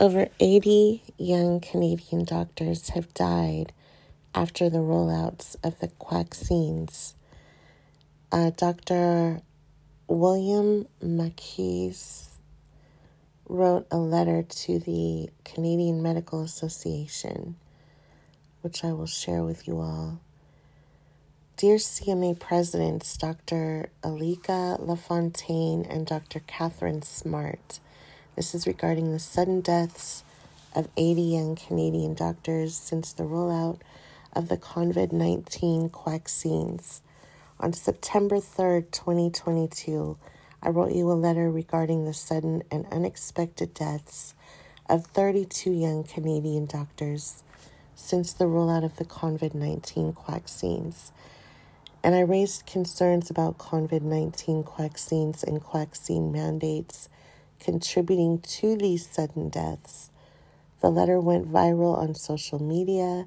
Over 80 young Canadian doctors have died after the rollouts of the vaccines. Uh, Dr. William Makis wrote a letter to the Canadian Medical Association, which I will share with you all. Dear CMA Presidents, Dr. Alika LaFontaine and Dr. Katharine Smart, this is regarding the sudden deaths of 80 young Canadian doctors since the rollout of the COVID 19 vaccines. On September 3rd, 2022, I wrote you a letter regarding the sudden and unexpected deaths of 32 young Canadian doctors since the rollout of the COVID 19 vaccines. And I raised concerns about COVID 19 vaccines and vaccine mandates contributing to these sudden deaths. The letter went viral on social media.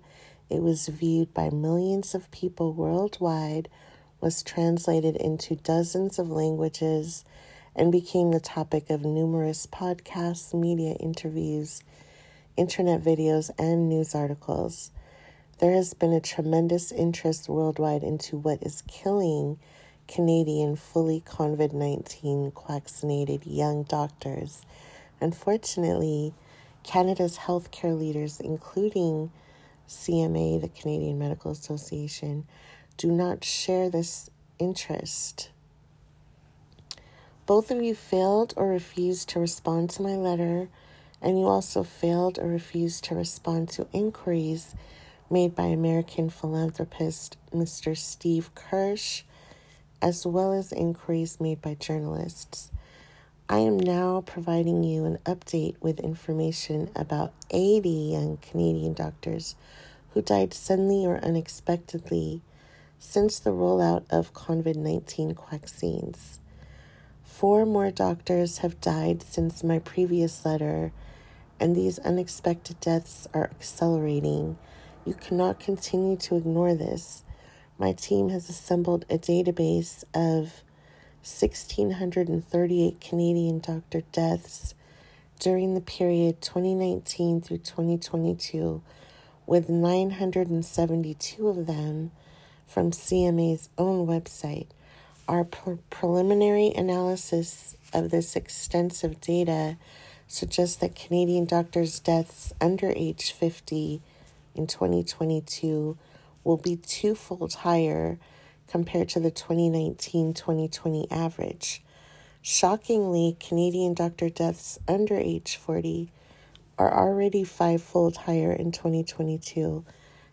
It was viewed by millions of people worldwide, was translated into dozens of languages, and became the topic of numerous podcasts, media interviews, internet videos, and news articles. There has been a tremendous interest worldwide into what is killing Canadian fully COVID 19 vaccinated young doctors. Unfortunately, Canada's healthcare leaders, including CMA, the Canadian Medical Association, do not share this interest. Both of you failed or refused to respond to my letter, and you also failed or refused to respond to inquiries made by American philanthropist Mr. Steve Kirsch as well as inquiries made by journalists. I am now providing you an update with information about 80 young Canadian doctors who died suddenly or unexpectedly since the rollout of COVID 19 vaccines. Four more doctors have died since my previous letter, and these unexpected deaths are accelerating. You cannot continue to ignore this my team has assembled a database of 1,638 Canadian doctor deaths during the period 2019 through 2022, with 972 of them from CMA's own website. Our pre- preliminary analysis of this extensive data suggests that Canadian doctors' deaths under age 50 in 2022 will be twofold higher compared to the 2019 2020 average. Shockingly, Canadian doctor deaths under age 40 are already fivefold higher in 2022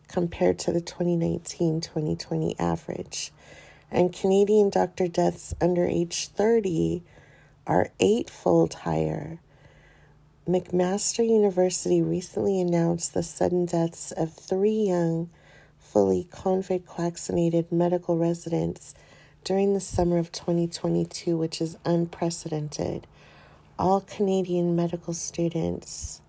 compared to the 2019 2020 average. And Canadian doctor deaths under age 30 are eightfold higher. McMaster University recently announced the sudden deaths of three young fully COVID vaccinated medical residents during the summer of 2022, which is unprecedented. All Canadian medical students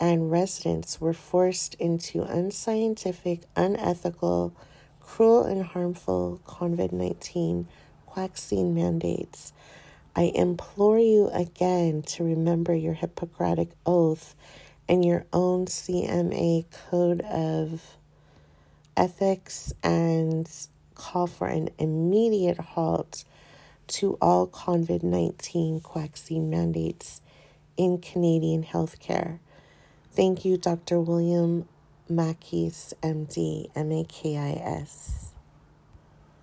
and residents were forced into unscientific, unethical, cruel, and harmful COVID 19 vaccine mandates. I implore you again to remember your Hippocratic oath and your own CMA code of ethics and call for an immediate halt to all COVID 19 vaccine mandates in Canadian healthcare. Thank you, Dr. William Makis, MD, M A K I S.